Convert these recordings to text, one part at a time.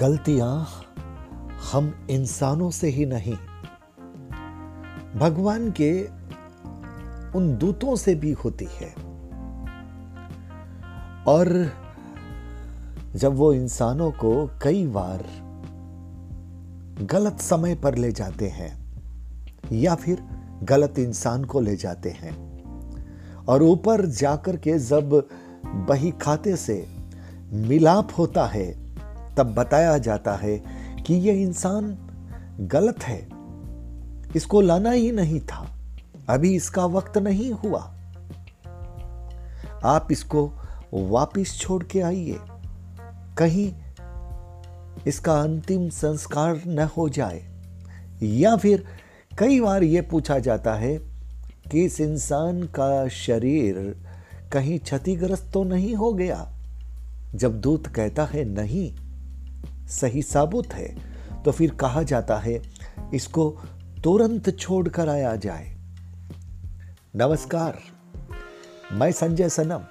गलतियाँ हम इंसानों से ही नहीं, भगवान के उन दूतों से भी होती है। और जब वो इंसानों को कई बार गलत समय पर ले जाते हैं, या फिर गलत इंसान को ले जाते हैं, और ऊपर जाकर के जब बही खाते से मिलाप होता है तब बताया जाता है कि यह इंसान गलत है। इसको लाना ही नहीं था। अभी इसका वक्त नहीं हुआ। आप इसको वापिस छोड़ के आइए। कहीं इसका अंतिम संस्कार न हो जाए। या फिर कई बार यह पूछा जाता है कि इस इंसान का शरीर कहीं क्षतिग्रस्त तो नहीं हो गया? जब दूत कहता है, नहीं। सही साबुत है तो फिर कहा जाता है, इसको तुरंत छोड़कर आया जाए। नमस्कार, मैं संजय सनम।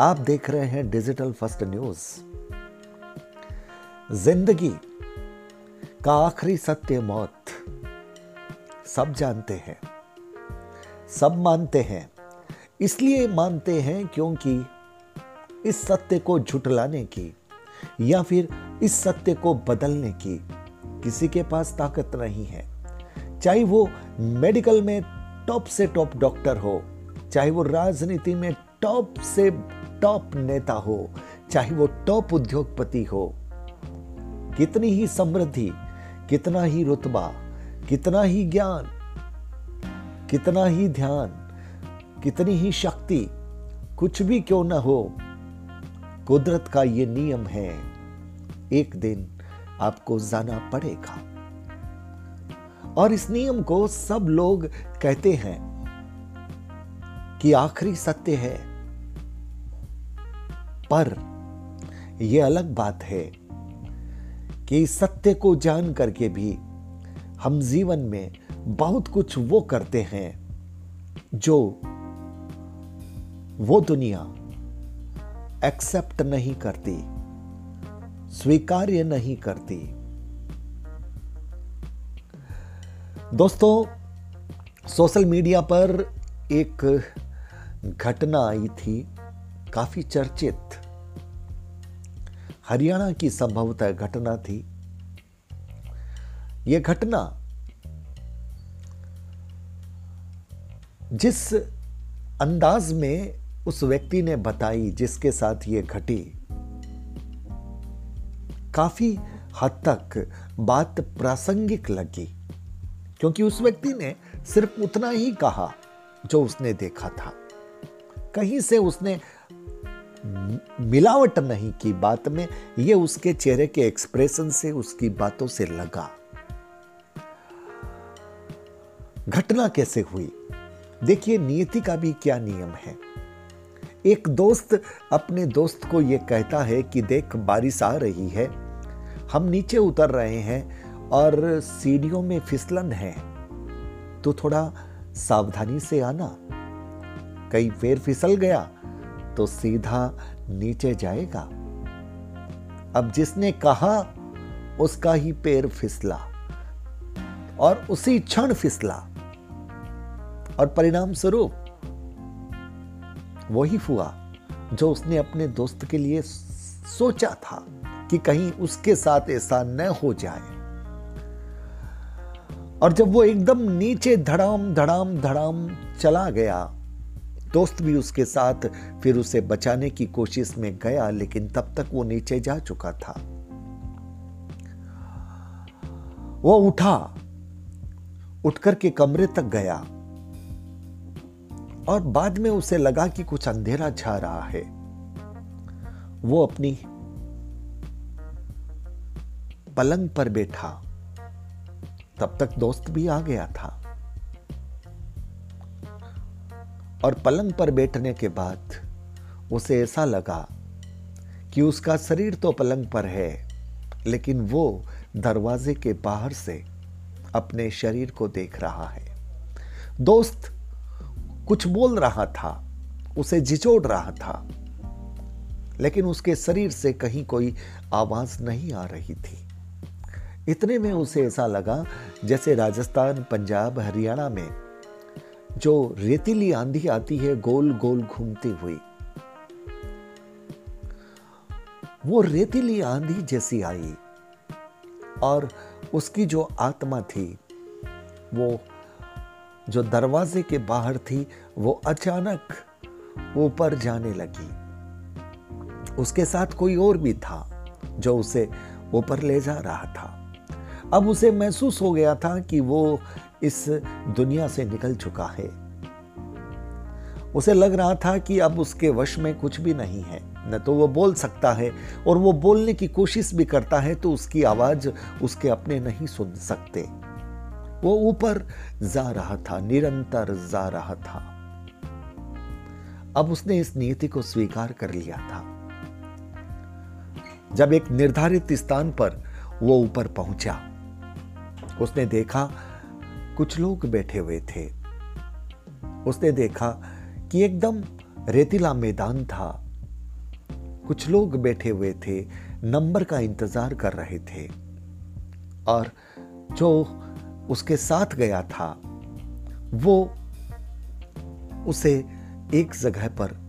आप देख रहे हैं डिजिटल फ़र्स्ट न्यूज़। ज़िंदगी का आखिरी सत्य मौत। सब जानते हैं, सब मानते हैं, इसलिए मानते हैं क्योंकि इस सत्य को झुटलाने की या फिर इस सत्य को बदलने की किसी के पास ताकत नहीं है। चाहे वो मेडिकल में टॉप से टॉप डॉक्टर हो, चाहे वो राजनीति में टॉप से टॉप नेता हो, चाहे वो टॉप उद्योगपति हो, कितनी ही समृद्धि, कितना ही रुतबा, कितना ही ज्ञान, कितना ही ध्यान, कितनी ही शक्ति, कुछ भी क्यों ना हो, कुदरत का ये नियम है एक दिन आपको जाना पड़ेगा। और इस नियम को सब लोग कहते हैं कि आखिरी सत्य है। पर यह अलग बात है कि सत्य को जान करके भी हम जीवन में बहुत कुछ वो करते हैं जो वो दुनिया एक्सेप्ट नहीं करती। स्वीकार्य नहीं करती। दोस्तों, सोशल मीडिया पर एक घटना आई थी, काफ़ी चर्चित। हरियाणा की संभवतः घटना थी। यह घटना जिस अंदाज में उस व्यक्ति ने बताई, जिसके साथ ये घटी काफ़ी हद तक बात प्रासंगिक लगी, क्योंकि उस व्यक्ति ने सिर्फ़ उतना ही कहा जो उसने देखा था। कहीं से उसने मिलावट नहीं की बात में, ये उसके चेहरे के एक्सप्रेशन से, उसकी बातों से लगा। घटना कैसे हुई? देखिए, नियति का भी क्या नियम है। एक दोस्त अपने दोस्त को यह कहता है कि देख, बारिश आ रही है। हम नीचे उतर रहे हैं और सीढ़ियों में फिसलन है। तो थोड़ा सावधानी से आना। कई पैर फिसल गया तो सीधा नीचे जाएगा। अब जिसने कहा, उसका ही पैर फिसला और उसी क्षण फिसला। और परिणाम स्वरूप वही हुआ जो उसने अपने दोस्त के लिए सोचा था। कि कहीं उसके साथ ऐसा न हो जाए। और जब वो एकदम नीचे धड़ाम धड़ाम धड़ाम चला गया, दोस्त भी उसके साथ फिर उसे बचाने की कोशिश में गया, लेकिन तब तक वो नीचे जा चुका था। वो उठा, उठकर के कमरे तक गया और बाद में उसे लगा कि कुछ अंधेरा छा रहा है। वो अपनी पलंग पर बैठा। तब तक दोस्त भी आ गया था। और पलंग पर बैठने के बाद उसे ऐसा लगा कि उसका शरीर तो पलंग पर है, लेकिन वो दरवाजे के बाहर से अपने शरीर को देख रहा है। दोस्त कुछ बोल रहा था, उसे झिझोड़ रहा था, लेकिन उसके शरीर से कहीं कोई आवाज़ नहीं आ रही थी। इतने में उसे ऐसा लगा जैसे राजस्थान, पंजाब, हरियाणा में, जो रेतीली आंधी आती है, गोल गोल घूमती हुई। वो रेतीली आंधी जैसी आई और उसकी जो आत्मा थी, वो जो दरवाजे के बाहर थी, वो अचानक ऊपर जाने लगी। उसके साथ कोई और भी था जो उसे ऊपर ले जा रहा था। अब उसे महसूस हो गया था कि वो इस दुनिया से निकल चुका है। उसे लग रहा था कि अब उसके वश में कुछ भी नहीं है। न तो वो बोल सकता है और वो बोलने की कोशिश भी करता है तो उसकी आवाज़ उसके अपने नहीं सुन सकते। वो ऊपर जा रहा था, निरंतर जा रहा था। अब उसने इस नीति को स्वीकार कर लिया था। जब एक निर्धारित स्थान पर वो ऊपर पहुँचा उसने देखा कुछ लोग बैठे हुए थे। उसने देखा कि एकदम रेतीला मैदान था। कुछ लोग बैठे हुए थे, नंबर का इंतज़ार कर रहे थे। और जो उसके साथ गया था, वो उसे एक जगह पर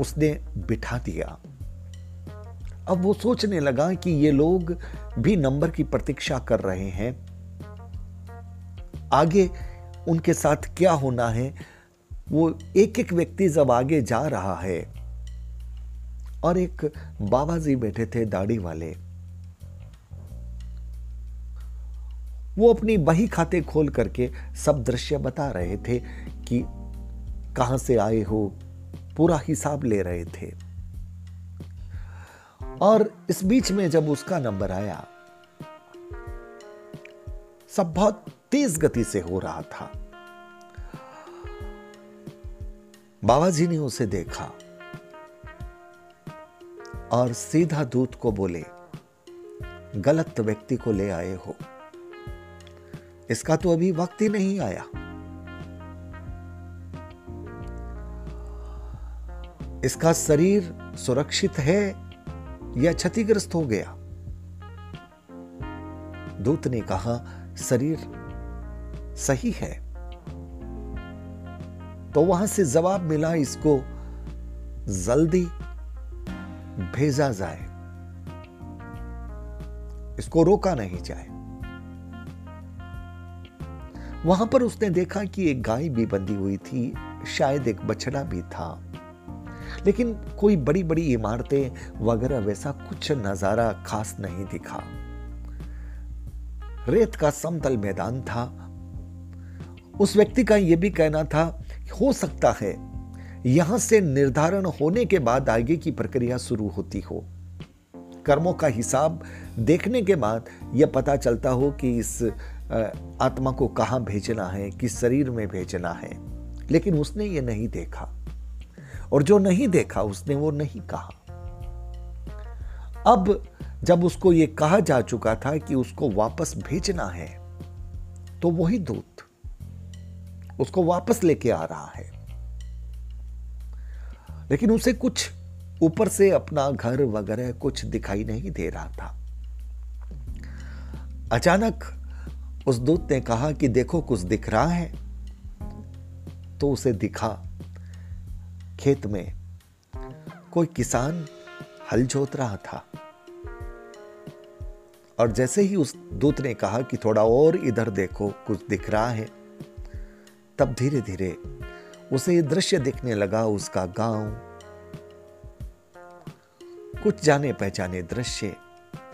उसने बिठा दिया। अब वो सोचने लगा कि ये लोग भी नंबर की प्रतीक्षा कर रहे हैं। आगे उनके साथ क्या होना है? वो एक एक व्यक्ति जब आगे जा रहा है और एक बाबा जी बैठे थे दाढ़ी वाले। वो अपनी बही खाते खोल करके सब दृश्य बता रहे थे कि कहाँ से आए हो? पूरा हिसाब ले रहे थे। और इस बीच में जब उसका नंबर आया, सब बहुत तेज गति से हो रहा था। बाबा जी ने उसे देखा और सीधा दूत को बोले, गलत व्यक्ति को ले आए हो। इसका तो अभी वक्त ही नहीं आया। इसका शरीर सुरक्षित है या क्षतिग्रस्त हो गया। दूत ने कहा, शरीर सही है। तो वहाँ से जवाब मिला, इसको जल्दी भेजा जाए। इसको रोका नहीं जाए। वहाँ पर उसने देखा कि एक गाय भी बंधी हुई थी, शायद एक बछड़ा भी था। लेकिन कोई बड़ी बड़ी इमारतें वगैरह वैसा कुछ नज़ारा खास नहीं दिखा। रेत का समतल मैदान था। उस व्यक्ति का यह भी कहना था हो सकता है, यहाँ से निर्धारण होने के बाद आगे की प्रक्रिया शुरू होती हो। कर्मों का हिसाब देखने के बाद यह पता चलता हो कि इस आत्मा को कहाँ भेजना है, किस शरीर में भेजना है। लेकिन उसने ये नहीं देखा। और जो नहीं देखा उसने, वो नहीं कहा। अब जब उसको ये कहा जा चुका था कि उसको वापस भेजना है तो वही दूत उसको वापस लेके आ रहा है। लेकिन उसे कुछ ऊपर से अपना घर वगैरह कुछ दिखाई नहीं दे रहा था। अचानक उस दूत ने कहा कि देखो कुछ दिख रहा है तो उसे दिखा खेत में कोई किसान हल जोत रहा था। और जैसे ही उस दूत ने कहा कि थोड़ा और इधर देखो, कुछ दिख रहा है, तब धीरे धीरे उसे ये दृश्य दिखने लगा, उसका गाँव। कुछ जाने पहचाने दृश्य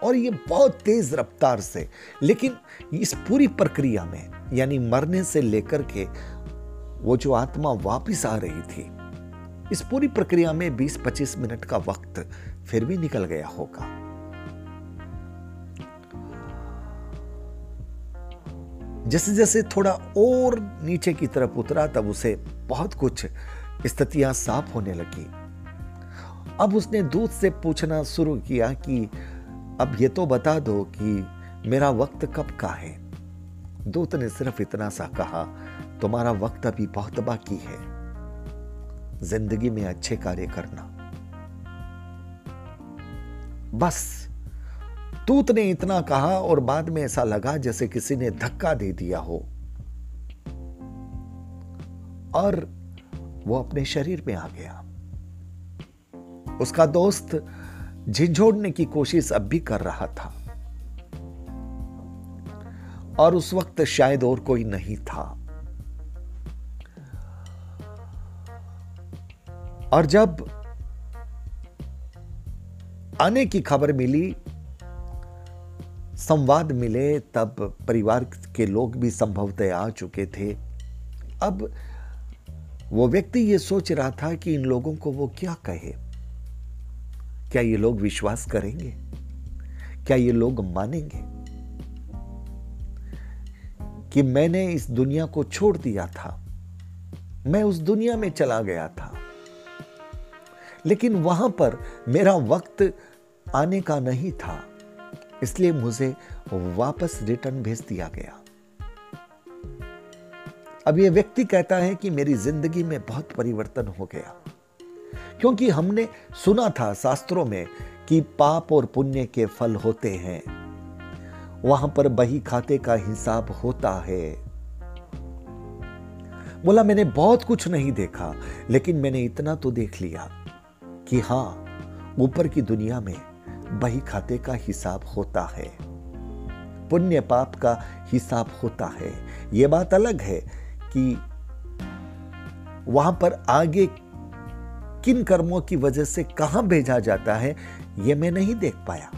और ये बहुत तेज रफ्तार से, लेकिन इस पूरी प्रक्रिया में, यानी मरने से लेकर के, वो जो आत्मा वापस आ रही थी इस पूरी प्रक्रिया में 20-25 मिनट का वक्त फिर भी निकल गया होगा। जैसे जैसे थोड़ा और नीचे की तरफ़ उतरा, तब उसे बहुत कुछ स्थितियाँ साफ़ होने लगी। अब उसने दूध से पूछना शुरू किया कि, अब ये तो बता दो कि मेरा वक्त कब का है? दूत ने सिर्फ़ इतना सा कहा, तुम्हारा वक्त अभी बहुत बाकी है। ज़िंदगी में अच्छे कार्य करना। बस, तूत ने इतना कहा और बाद में ऐसा लगा जैसे किसी ने धक्का दे दिया हो। और वो अपने शरीर में आ गया। उसका दोस्त झिझोड़ने की कोशिश अब भी कर रहा था। और उस वक्त शायद और कोई नहीं था। और जब आने की खबर मिली, संवाद मिले, तब परिवार के लोग भी संभवतः आ चुके थे। अब वो व्यक्ति ये सोच रहा था कि इन लोगों को वो क्या कहे। क्या ये लोग विश्वास करेंगे? क्या ये लोग मानेंगे कि मैंने इस दुनिया को छोड़ दिया था? मैं उस दुनिया में चला गया था। लेकिन वहाँ पर मेरा वक्त आने का नहीं था। इसलिए मुझे वापस रिटर्न भेज दिया गया। अब यह व्यक्ति कहता है कि मेरी ज़िंदगी में बहुत परिवर्तन हो गया। क्योंकि हमने सुना था शास्त्रों में कि पाप और पुण्य के फल होते हैं। वहाँ पर बही खाते का हिसाब होता है। बोला, मैंने बहुत कुछ नहीं देखा, लेकिन मैंने इतना तो देख लिया। कि हाँ, ऊपर की दुनिया में बही खाते का हिसाब होता है। पुण्य पाप का हिसाब होता है। यह बात अलग है कि वहाँ पर आगे किन कर्मों की वजह से कहाँ भेजा जाता है यह मैं नहीं देख पाया।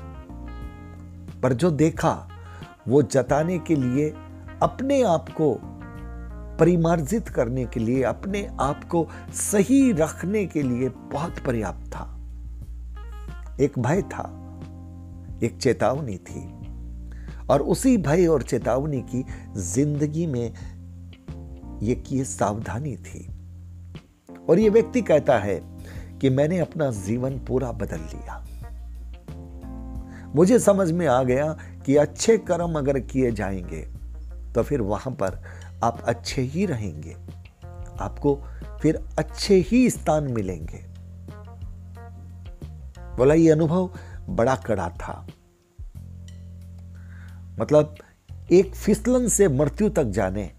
पर जो देखा, वो जताने के लिए अपने आप को परिमार्जित करने के लिए, अपने आप को सही रखने के लिए बहुत पर्याप्त था। एक भय था, एक चेतावनी थी। और उसी भय और चेतावनी की ज़िंदगी में ये की सावधानी थी। और ये व्यक्ति कहता है कि मैंने अपना जीवन पूरा बदल लिया। मुझे समझ में आ गया कि अच्छे कर्म अगर किए जाएँगे तो फिर वहाँ पर आप अच्छे ही रहेंगे। आपको फिर अच्छे ही स्थान मिलेंगे। बोला ये अनुभव बड़ा कड़ा था। मतलब एक फिसलन से मृत्यु तक जाने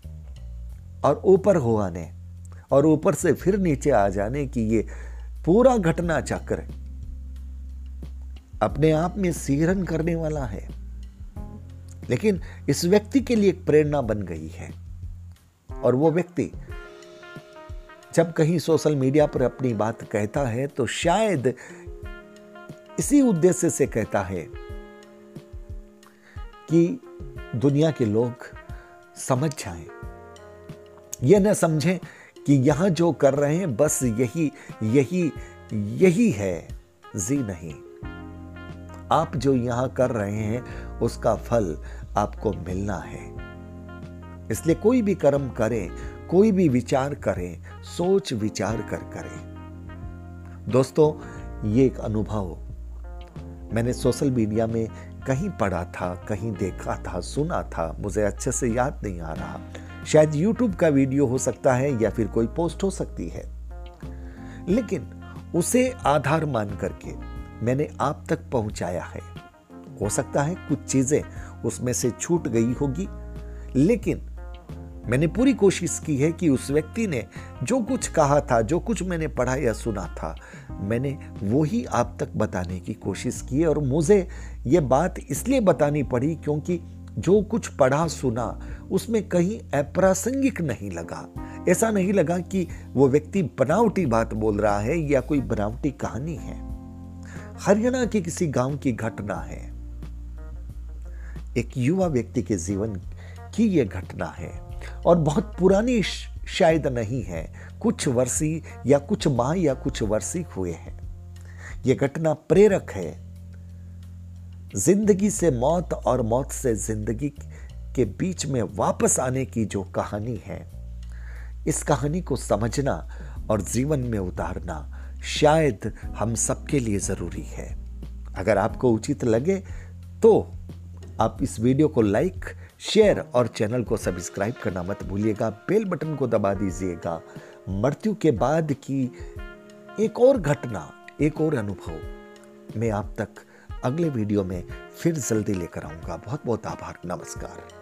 और ऊपर हो आने और ऊपर से फिर नीचे आ जाने की ये पूरा घटना चक्र अपने आप में सीरन करने वाला है। लेकिन इस व्यक्ति के लिए एक प्रेरणा बन गई है। और वो व्यक्ति जब कहीं सोशल मीडिया पर अपनी बात कहता है तो शायद इसी उद्देश्य से कहता है कि दुनिया के लोग समझ जाएँ। यह न समझें कि यहाँ जो कर रहे हैं, बस यही यही यही है। जी नहीं। आप जो यहाँ कर रहे हैं, उसका फल आपको मिलना है। इसलिए कोई भी कर्म करें, कोई भी विचार करें, सोच विचार कर करें। दोस्तों, ये एक अनुभव। मैंने सोशल मीडिया में कहीं पढ़ा था, कहीं देखा था, सुना था, मुझे अच्छे से याद नहीं आ रहा। शायद यूट्यूब का वीडियो हो सकता है या फिर कोई पोस्ट हो सकती है। लेकिन उसे आधार मान करके मैंने आप तक पहुँचाया है। हो सकता है कुछ चीज़ें उसमें से छूट गई होगी, लेकिन मैंने पूरी कोशिश की है कि उस व्यक्ति ने जो कुछ कहा था, जो कुछ मैंने पढ़ा या सुना था, मैंने वो ही आप तक बताने की कोशिश की और मुझे ये बात इसलिए बतानी पड़ी क्योंकि जो कुछ पढ़ा, सुना, उसमें कहीं अप्रासंगिक नहीं लगा। ऐसा नहीं लगा कि वो व्यक्ति बनावटी बात बोल रहा है या कोई बनावटी कहानी है। हरियाणा के किसी गाँव की घटना है। एक युवा व्यक्ति के जीवन की यह घटना है। और बहुत पुरानी शायद नहीं है। कुछ वर्षी या कुछ माह या कुछ वर्षी हुए हैं। यह घटना प्रेरक है। ज़िंदगी से मौत और मौत से ज़िंदगी के बीच में वापस आने की जो कहानी है, इस कहानी को समझना और जीवन में उतारना शायद हम सबके लिए ज़रूरी है। अगर आपको उचित लगे तो आप इस वीडियो को लाइक शेयर और चैनल को सब्सक्राइब करना मत भूलिएगा। बेल बटन को दबा दीजिएगा। मृत्यु के बाद की एक और घटना, एक और अनुभव मैं आप तक अगले वीडियो में फिर जल्दी लेकर आऊँगा। बहुत बहुत आभार। नमस्कार।